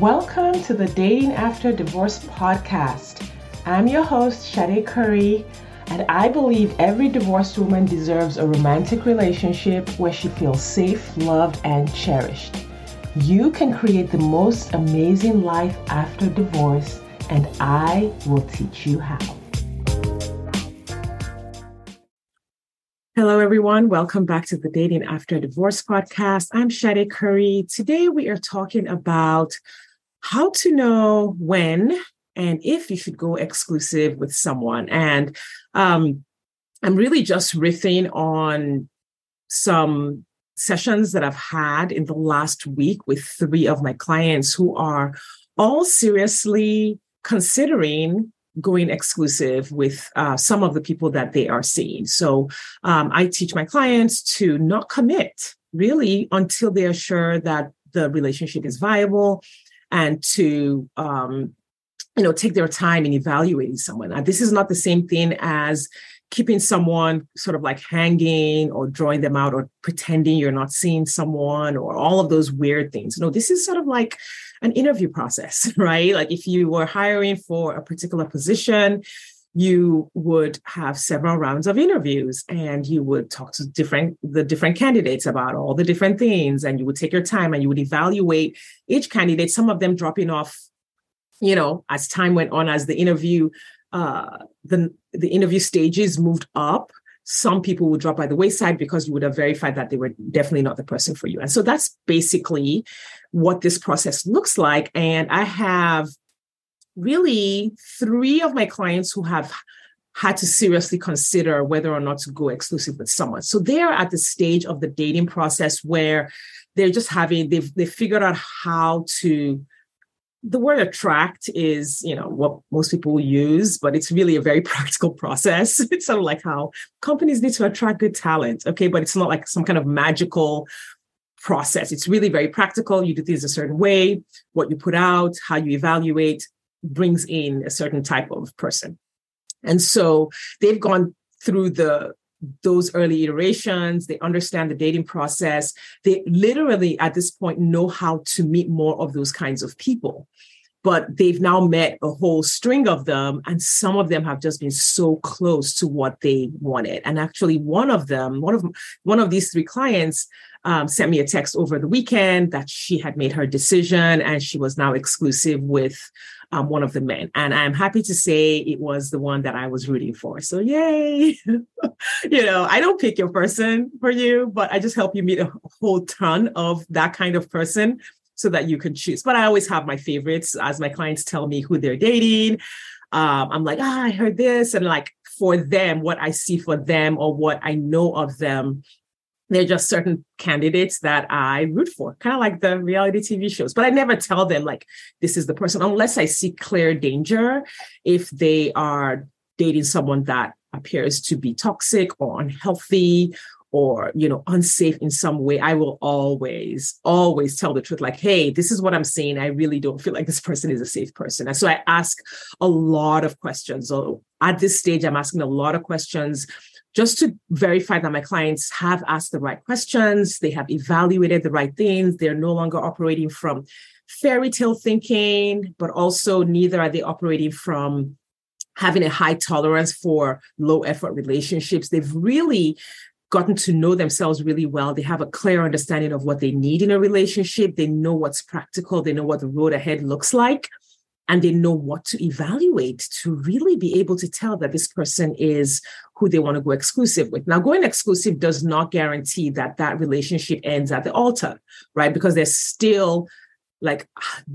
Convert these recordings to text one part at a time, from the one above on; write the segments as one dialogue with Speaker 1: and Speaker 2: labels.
Speaker 1: Welcome to the Dating After Divorce podcast. I'm your host, Sade Curry, and I believe every divorced woman deserves a romantic relationship where she feels safe, loved, and cherished. You can create the most amazing life after divorce, and I will teach you how. Hello, everyone. Welcome back to the Dating After Divorce podcast. I'm Sade Curry. Today, we are talking about how to know when and if you should go exclusive with someone. And um, I'm really just riffing on some sessions that I've had in the last week with three of my clients who are all seriously considering going exclusive with uh, some of the people that they are seeing. So um, I teach my clients to not commit really until they are sure that the relationship is viable and to um, you know take their time in evaluating someone. Now, this is not the same thing as keeping someone sort of like hanging or drawing them out or pretending you're not seeing someone or all of those weird things. No, this is sort of like an interview process, right? Like if you were hiring for a particular position, you would have several rounds of interviews and you would talk to different the different candidates about all the different things and you would take your time and you would evaluate each candidate some of them dropping off you know as time went on as the interview uh the the interview stages moved up some people would drop by the wayside because you would have verified that they were definitely not the person for you. And so that's basically what this process looks like. And i have really three of my clients who have had to seriously consider whether or not to go exclusive with someone. So they're at the stage of the dating process where they're just having they've they figured out how to the word attract is you know what most people use but it's really a very practical process. It's sort of like how companies need to attract good talent okay? But it's not like some kind of magical process. It's really very practical. You do things a certain way what you put out how you evaluate brings in a certain type of person. And so they've gone through the those early iterations, they understand the dating process. They literally at this point know how to meet more of those kinds of people. But they've now met a whole string of them, and some of them have just been so close to what they wanted. And actually, one of them, one of one of these three clients, um, sent me a text over the weekend that she had made her decision and she was now exclusive with um, one of the men. And I'm happy to say it was the one that I was rooting for. So, yay. you know, I don't pick your person for you, but I just help you meet a whole ton of that kind of person so that you can choose. But I always have my favorites as my clients tell me who they're dating. Um, I'm like, ah, I heard this. And like for them, what I see for them or what I know of them they're just certain candidates that I root for, kind of like the reality TV shows. But I never tell them like this is the person unless I see clear danger. If they are dating someone that appears to be toxic or unhealthy or you know unsafe in some way i will always always tell the truth like hey this is what i'm saying i really don't feel like this person is a safe person and so i ask a lot of questions so at this stage i'm asking a lot of questions just to verify that my clients have asked the right questions, they have evaluated the right things, they're no longer operating from fairy tale thinking, but also neither are they operating from having a high tolerance for low effort relationships. They've really gotten to know themselves really well. They have a clear understanding of what they need in a relationship. They know what's practical. They know what the road ahead looks like and they know what to evaluate to really be able to tell that this person is who they want to go exclusive with. Now, going exclusive does not guarantee that that relationship ends at the altar, right? Because there's still like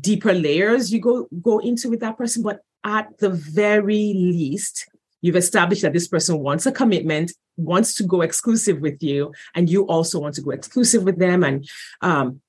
Speaker 1: deeper layers you go go into with that person, but at the very least, you've established that this person wants a commitment, wants to go exclusive with you, and you also want to go exclusive with them, and um,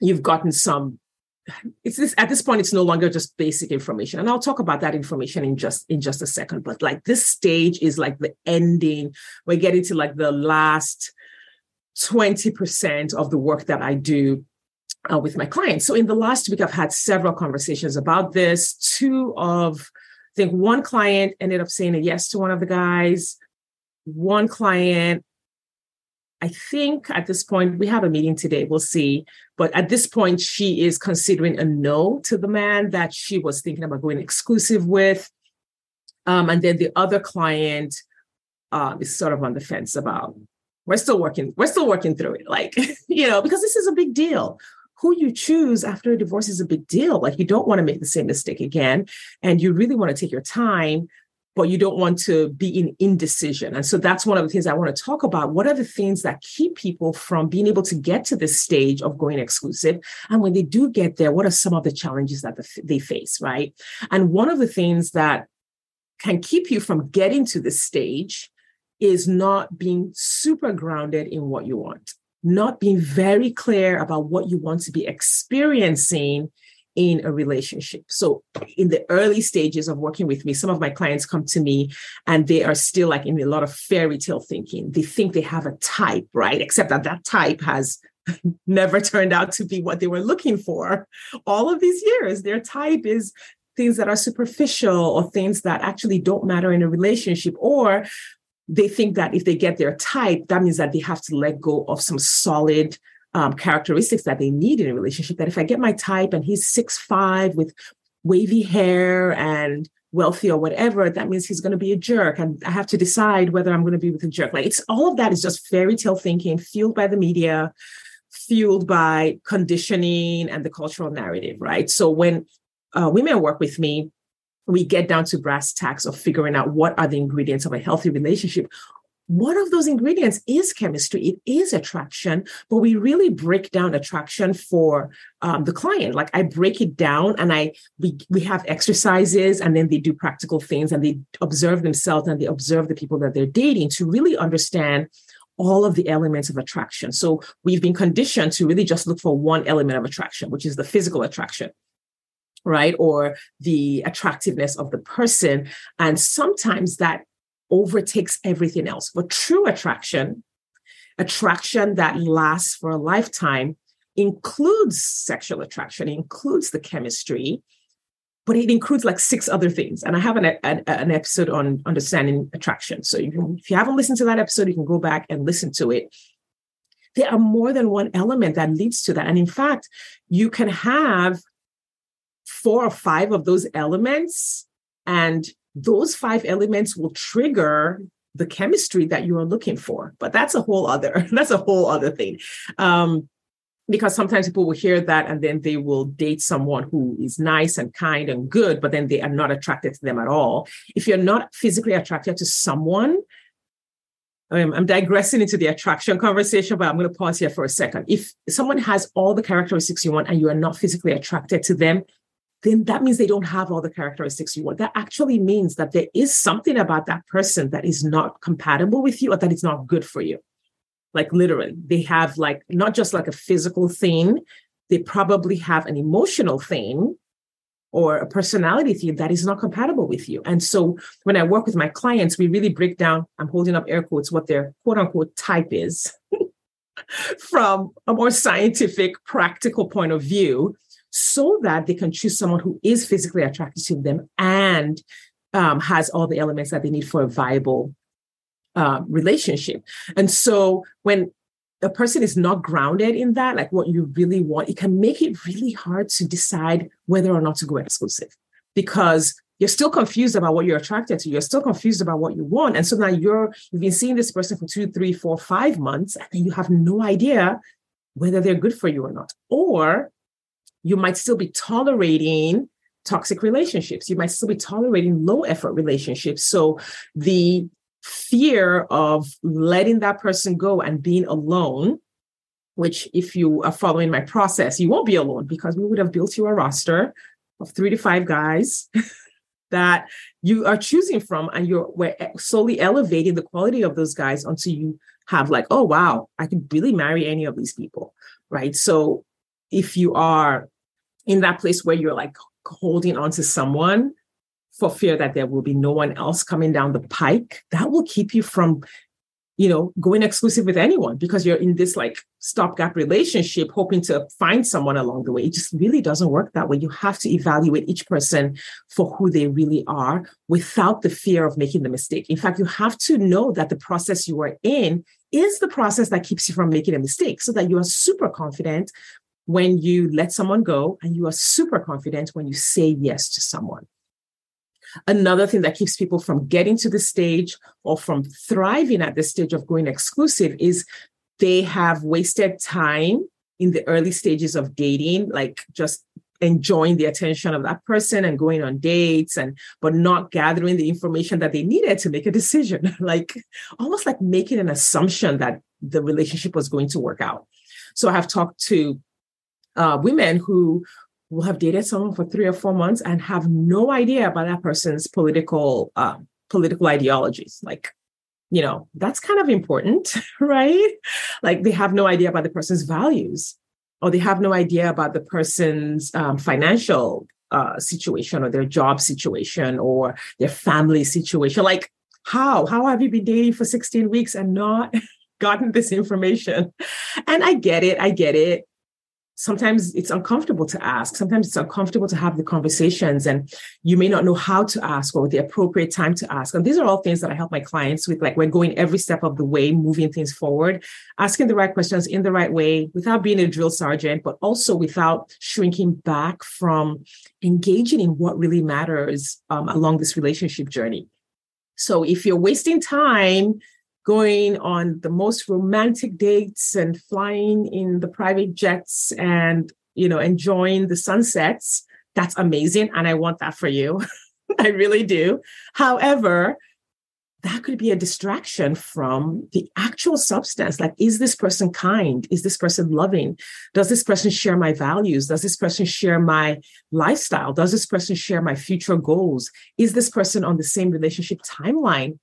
Speaker 1: you've gotten some it's this at this point it's no longer just basic information. And i'll talk about that information in just in just a second. But like this stage is like the ending. We're getting to like the last 20% of the work that i do uh, with my clients. So in the last week i've had several conversations about this. Two of i think one client ended up saying a yes to one of the guys one client I think at this point, we have a meeting today, we'll see. But at this point, she is considering a no to the man that she was thinking about going exclusive with. Um, and then the other client um, is sort of on the fence about we're still working, we're still working through it. Like, you know, because this is a big deal. Who you choose after a divorce is a big deal. Like you don't want to make the same mistake again. And you really want to take your time but you don't want to be in indecision. And so that's one of the things I want to talk about. What are the things that keep people from being able to get to this stage of going exclusive? And when they do get there, what are some of the challenges that they face, right? And one of the things that can keep you from getting to this stage is not being super grounded in what you want, not being very clear about what you want to be experiencing in a relationship. So, in the early stages of working with me, some of my clients come to me and they are still like in a lot of fairy tale thinking. They think they have a type, right? Except that that type has never turned out to be what they were looking for all of these years. Their type is things that are superficial or things that actually don't matter in a relationship or they think that if they get their type that means that they have to let go of some solid um, characteristics that they need in a relationship. That if I get my type and he's six five with wavy hair and wealthy or whatever, that means he's going to be a jerk. And I have to decide whether I'm going to be with a jerk. Like it's all of that is just fairy tale thinking, fueled by the media, fueled by conditioning and the cultural narrative, right? So when uh, women work with me, we get down to brass tacks of figuring out what are the ingredients of a healthy relationship. One of those ingredients is chemistry. It is attraction but we really break down attraction for um, the client. Like i break it down and i we, we have exercises and then they do practical things and they observe themselves and they observe the people that they're dating to really understand all of the elements of attraction. So we've been conditioned to really just look for one element of attraction which is the physical attraction right or the attractiveness of the person and sometimes that overtakes everything else. But true attraction, attraction that lasts for a lifetime, includes sexual attraction, includes the chemistry, but it includes like six other things. And I have an, an, an episode on understanding attraction. So you can, if you haven't listened to that episode, you can go back and listen to it. There are more than one element that leads to that. And in fact, you can have four or five of those elements and those five elements will trigger the chemistry that you are looking for. But that's a whole other that's a whole other thing. Um, because sometimes people will hear that and then they will date someone who is nice and kind and good but then they are not attracted to them at all. If you're not physically attracted to someone I'm digressing into the attraction conversation, but I'm going to pause here for a second. If someone has all the characteristics you want and you are not physically attracted to them, then that means they don't have all the characteristics you want. That actually means that there is something about that person that is not compatible with you or that is not good for you. Like literally, they have like not just like a physical thing, they probably have an emotional thing or a personality thing that is not compatible with you. And so when I work with my clients, we really break down, I'm holding up air quotes, what their quote unquote type is from a more scientific, practical point of view so that they can choose someone who is physically attracted to them and um, has all the elements that they need for a viable uh, relationship. And so when a person is not grounded in that, like what you really want, it can make it really hard to decide whether or not to go exclusive because you're still confused about what you're attracted to. You're still confused about what you want. And so now you're, you've been seeing this person for two, three, four, five months, and then you have no idea whether they're good for you or not. Or you might still be tolerating toxic relationships. You might still be tolerating low effort relationships. So the fear of letting that person go and being alone, which if you are following my process, you won't be alone because we would have built you a roster of three to five guys that you are choosing from and you're we're slowly elevating the quality of those guys until you have like, oh wow, I could really marry any of these people. Right. So if you are in that place where you're like holding on to someone for fear that there will be no one else coming down the pike, that will keep you from you know, going exclusive with anyone because you're in this like stopgap relationship, hoping to find someone along the way. It just really doesn't work that way. You have to evaluate each person for who they really are without the fear of making the mistake. In fact, you have to know that the process you are in is the process that keeps you from making a mistake so that you are super confident when you let someone go and you are super confident when you say yes to someone. Another thing that keeps people from getting to the stage or from thriving at the stage of going exclusive is they have wasted time in the early stages of dating, like just enjoying the attention of that person and going on dates and but not gathering the information that they needed to make a decision like almost like making an assumption that the relationship was going to work out so i have talked to uh, women who will have dated someone for three or four months and have no idea about that person's political uh, political ideologies. Like you know that's kind of important right? Like they have no idea about the person's values or they have no idea about the person's um, financial uh, situation or their job situation or their family situation. Like how? How have you been dating for 16 weeks and not gotten this information? And i get it i get it sometimes it's uncomfortable to ask. Sometimes it's uncomfortable to have the conversations, and you may not know how to ask or the appropriate time to ask. And these are all things that I help my clients with. Like we're going every step of the way, moving things forward, asking the right questions in the right way without being a drill sergeant, but also without shrinking back from engaging in what really matters um, along this relationship journey. So if you're wasting time going on the most romantic dates and flying in the private jets and you know enjoying the sunsets. That's amazing and i want that for you. I really do. However that could be a distraction from the actual substance. Like is this person kind? Is this person loving? Does this person share my values? Does this person share my lifestyle? Does this person share my future goals? Is this person on the same relationship timeline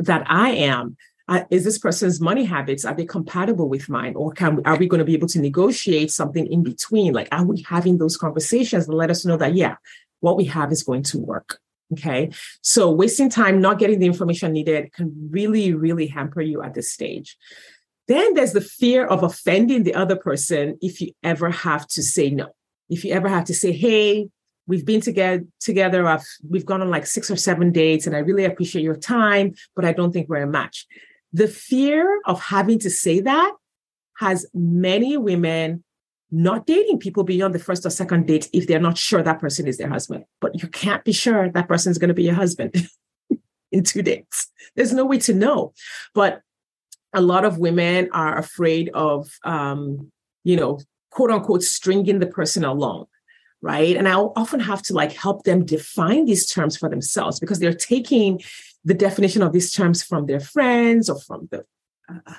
Speaker 1: that I am. Uh, is this person's money habits are they compatible with mine? Or can we, are we going to be able to negotiate something in between? Like are we having those conversations to let us know that yeah what we have is going to work okay? So wasting time not getting the information needed can really really hamper you at this stage. Then there's the fear of offending the other person if you ever have to say no. If you ever have to say hey we've been together together I've, we've gone on like six or seven dates and i really appreciate your time but i don't think we're a match. The fear of having to say that has many women not dating people beyond the first or second date if they're not sure that person is their husband. But you can't be sure that person is going to be your husband in two dates. There's no way to know. But a lot of women are afraid of um, you know quote unquote stringing the person along right? And I'll often have to like help them define these terms for themselves because they're taking the definition of these terms from their friends or from the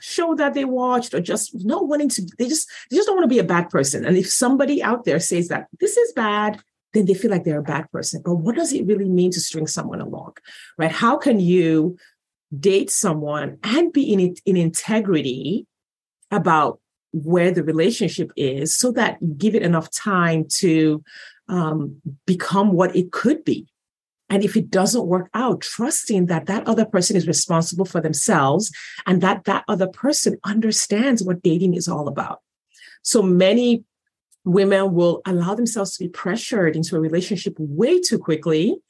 Speaker 1: show that they watched or just not wanting to they just they just don't want to be a bad person. And if somebody out there says that this is bad then they feel like they're a bad person. But what does it really mean to string someone along right? How can you date someone and be in in integrity about where the relationship is so that you give it enough time to um, become what it could be. And if it doesn't work out, trusting that that other person is responsible for themselves and that that other person understands what dating is all about. So many women will allow themselves to be pressured into a relationship way too quickly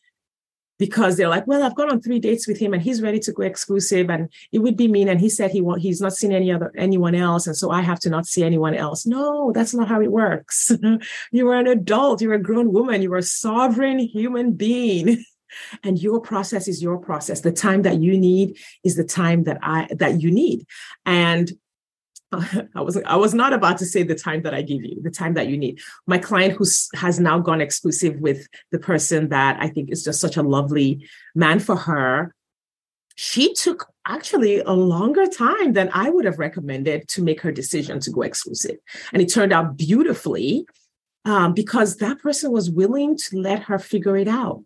Speaker 1: because they're like, well, I've gone on three dates with him and he's ready to go exclusive and it would be mean. And he said he he's not seen any other anyone else. And so I have to not see anyone else. No, that's not how it works. you are an adult, you're a grown woman, you're a sovereign human being. and your process is your process the time that you need is the time that i that you need and I was I was not about to say the time that I give you, the time that you need. My client who has now gone exclusive with the person that I think is just such a lovely man for her. She took actually a longer time than I would have recommended to make her decision to go exclusive, and it turned out beautifully um, because that person was willing to let her figure it out.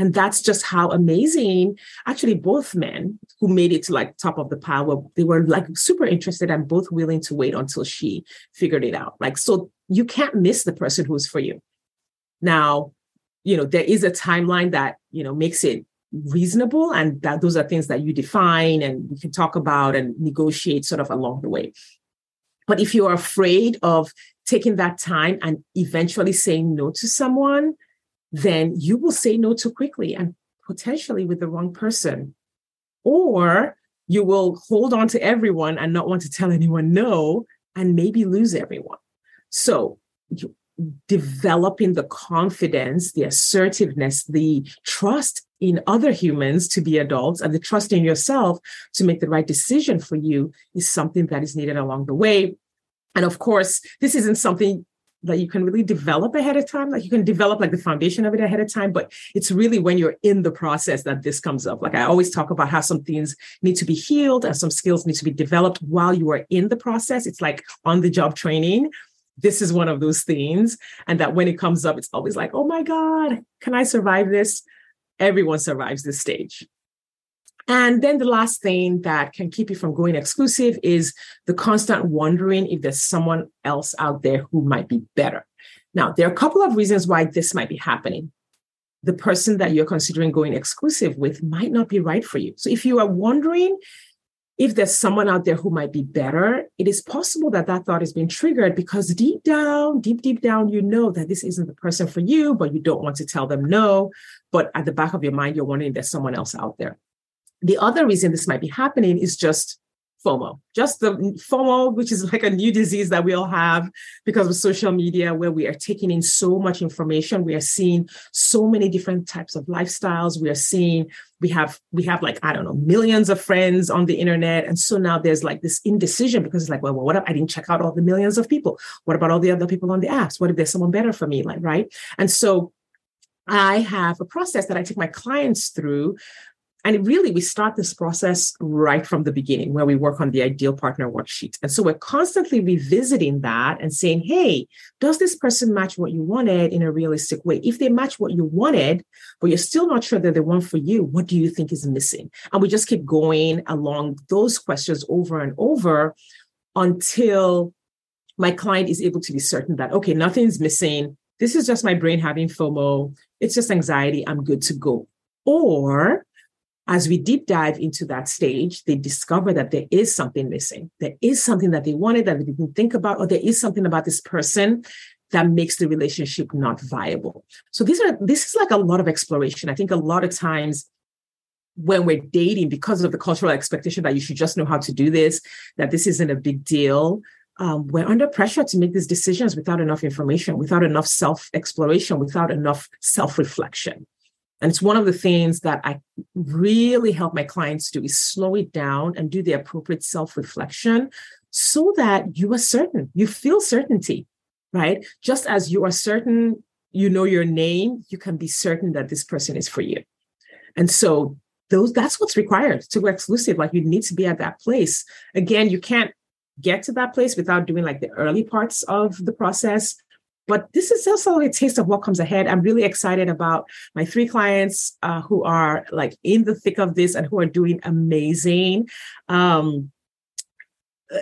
Speaker 1: And that's just how amazing. Actually, both men who made it to like top of the pile they were like super interested and both willing to wait until she figured it out. Like, so you can't miss the person who's for you. Now, you know, there is a timeline that, you know, makes it reasonable and that those are things that you define and we can talk about and negotiate sort of along the way. But if you're afraid of taking that time and eventually saying no to someone, then you will say no too quickly and potentially with the wrong person. Or you will hold on to everyone and not want to tell anyone no and maybe lose everyone. So, developing the confidence, the assertiveness, the trust in other humans to be adults and the trust in yourself to make the right decision for you is something that is needed along the way. And of course, this isn't something that you can really develop ahead of time. Like you can develop like the foundation of it ahead of time, but it's really when you're in the process that this comes up. Like I always talk about how some things need to be healed and some skills need to be developed while you are in the process. It's like on the job training. This is one of those things. And that when it comes up, it's always like, oh my God, can I survive this? Everyone survives this stage. And then the last thing that can keep you from going exclusive is the constant wondering if there's someone else out there who might be better. Now, there are a couple of reasons why this might be happening. The person that you're considering going exclusive with might not be right for you. So if you are wondering if there's someone out there who might be better, it is possible that that thought has been triggered because deep down, deep, deep down, you know that this isn't the person for you, but you don't want to tell them no. But at the back of your mind, you're wondering if there's someone else out there. The other reason this might be happening is just FOMO, just the FOMO, which is like a new disease that we all have because of social media, where we are taking in so much information. We are seeing so many different types of lifestyles. We are seeing we have we have like I don't know millions of friends on the internet, and so now there's like this indecision because it's like, well, well what if I didn't check out all the millions of people? What about all the other people on the apps? What if there's someone better for me? Like right, and so I have a process that I take my clients through and really, we start this process right from the beginning where we work on the ideal partner worksheet. And so we're constantly revisiting that and saying, hey, does this person match what you wanted in a realistic way? If they match what you wanted, but you're still not sure that they want for you, what do you think is missing? And we just keep going along those questions over and over until my client is able to be certain that, okay, nothing's missing. This is just my brain having FOMO. It's just anxiety. I'm good to go. Or as we deep dive into that stage, they discover that there is something missing. There is something that they wanted that they didn't think about, or there is something about this person that makes the relationship not viable. So these are this is like a lot of exploration. I think a lot of times when we're dating, because of the cultural expectation that you should just know how to do this, that this isn't a big deal. Um, we're under pressure to make these decisions without enough information, without enough self exploration, without enough self reflection. And it's one of the things that I really help my clients do is slow it down and do the appropriate self reflection so that you are certain, you feel certainty, right? Just as you are certain, you know your name, you can be certain that this person is for you. And so those that's what's required to go exclusive. Like you need to be at that place. Again, you can't get to that place without doing like the early parts of the process but this is also a taste of what comes ahead. I'm really excited about my three clients uh, who are like in the thick of this and who are doing amazing. Um, uh,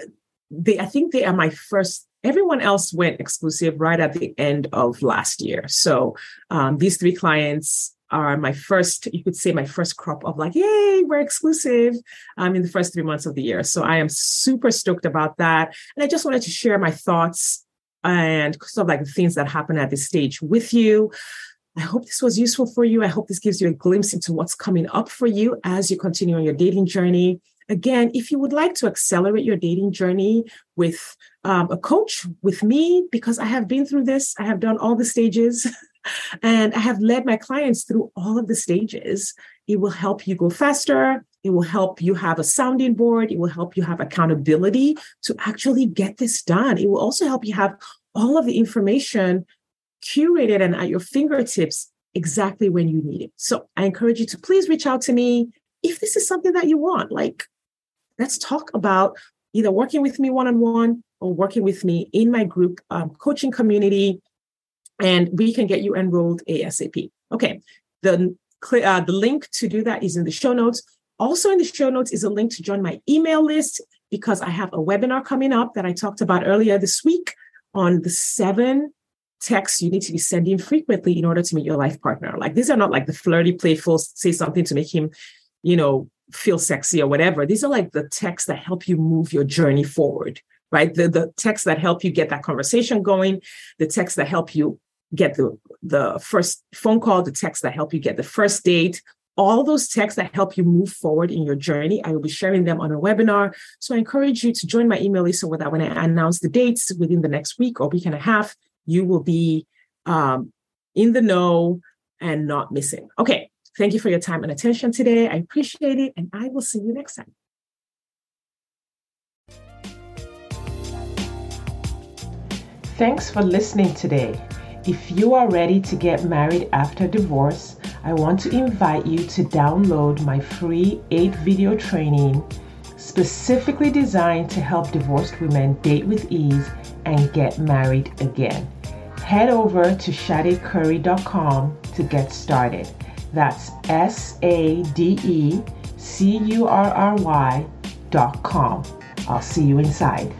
Speaker 1: they, I think they are my first. Everyone else went exclusive right at the end of last year. So um, these three clients are my first, you could say my first crop of like, yay, we're exclusive um, in the first three months of the year. So I am super stoked about that. And I just wanted to share my thoughts and sort of like the things that happen at this stage with you. I hope this was useful for you. I hope this gives you a glimpse into what's coming up for you as you continue on your dating journey. Again, if you would like to accelerate your dating journey with um, a coach, with me, because I have been through this, I have done all the stages and I have led my clients through all of the stages. It will help you go faster. It will help you have a sounding board. It will help you have accountability to actually get this done. It will also help you have all of the information curated and at your fingertips exactly when you need it. So I encourage you to please reach out to me if this is something that you want. Like, let's talk about either working with me one on one or working with me in my group um, coaching community, and we can get you enrolled ASAP. Okay, the uh, the link to do that is in the show notes. Also, in the show notes is a link to join my email list because I have a webinar coming up that I talked about earlier this week on the seven texts you need to be sending frequently in order to meet your life partner. Like these are not like the flirty, playful, say something to make him, you know, feel sexy or whatever. These are like the texts that help you move your journey forward, right? The, the texts that help you get that conversation going, the texts that help you get the, the first phone call, the texts that help you get the first date, all those texts that help you move forward in your journey. I will be sharing them on a webinar. So I encourage you to join my email list so that when I announce the dates within the next week or week and a half, you will be um, in the know and not missing. Okay. Thank you for your time and attention today. I appreciate it. And I will see you next time. Thanks for listening today. If you are ready to get married after divorce, I want to invite you to download my free eight video training specifically designed to help divorced women date with ease and get married again. Head over to sadecurry.com to get started. That's S A D E C U R R Y dot com. I'll see you inside.